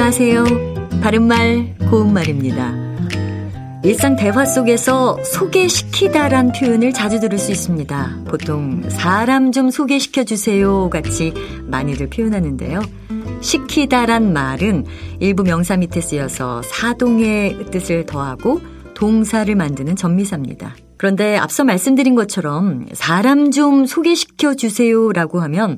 안녕하세요. 바른말, 고운말입니다. 일상 대화 속에서 소개시키다란 표현을 자주 들을 수 있습니다. 보통 사람 좀 소개시켜 주세요 같이 많이들 표현하는데요. 시키다란 말은 일부 명사 밑에 쓰여서 사동의 뜻을 더하고 동사를 만드는 전미사입니다. 그런데 앞서 말씀드린 것처럼 사람 좀 소개시켜 주세요라고 하면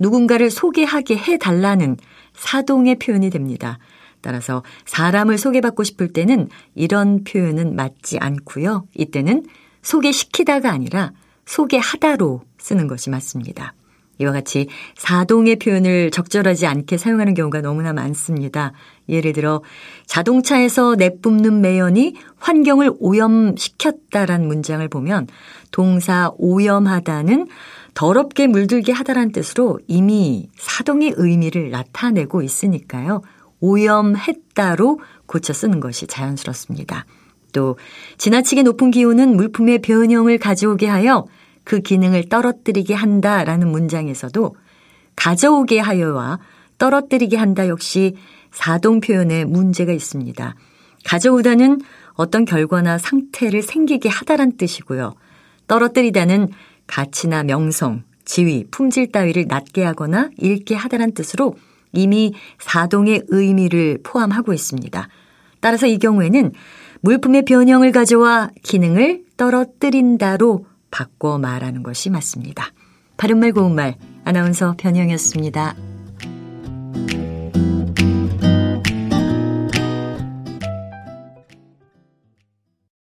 누군가를 소개하게 해달라는 사동의 표현이 됩니다. 따라서 사람을 소개받고 싶을 때는 이런 표현은 맞지 않고요. 이때는 소개시키다가 아니라 소개하다로 쓰는 것이 맞습니다. 이와 같이 사동의 표현을 적절하지 않게 사용하는 경우가 너무나 많습니다. 예를 들어 자동차에서 내뿜는 매연이 환경을 오염시켰다란 문장을 보면 동사 오염하다는 더럽게 물들게 하다란 뜻으로 이미 사동의 의미를 나타내고 있으니까요. 오염했다로 고쳐 쓰는 것이 자연스럽습니다. 또 지나치게 높은 기온은 물품의 변형을 가져오게 하여 그 기능을 떨어뜨리게 한다라는 문장에서도 가져오게 하여와 떨어뜨리게 한다 역시 사동 표현에 문제가 있습니다. 가져오다는 어떤 결과나 상태를 생기게 하다란 뜻이고요. 떨어뜨리다는 가치나 명성, 지위, 품질 따위를 낮게 하거나 잃게 하다란 뜻으로 이미 사동의 의미를 포함하고 있습니다. 따라서 이 경우에는 물품의 변형을 가져와 기능을 떨어뜨린다로 바꿔 말하는 것이 맞습니다. 바른말 고운말 아나운서 변형이었습니다.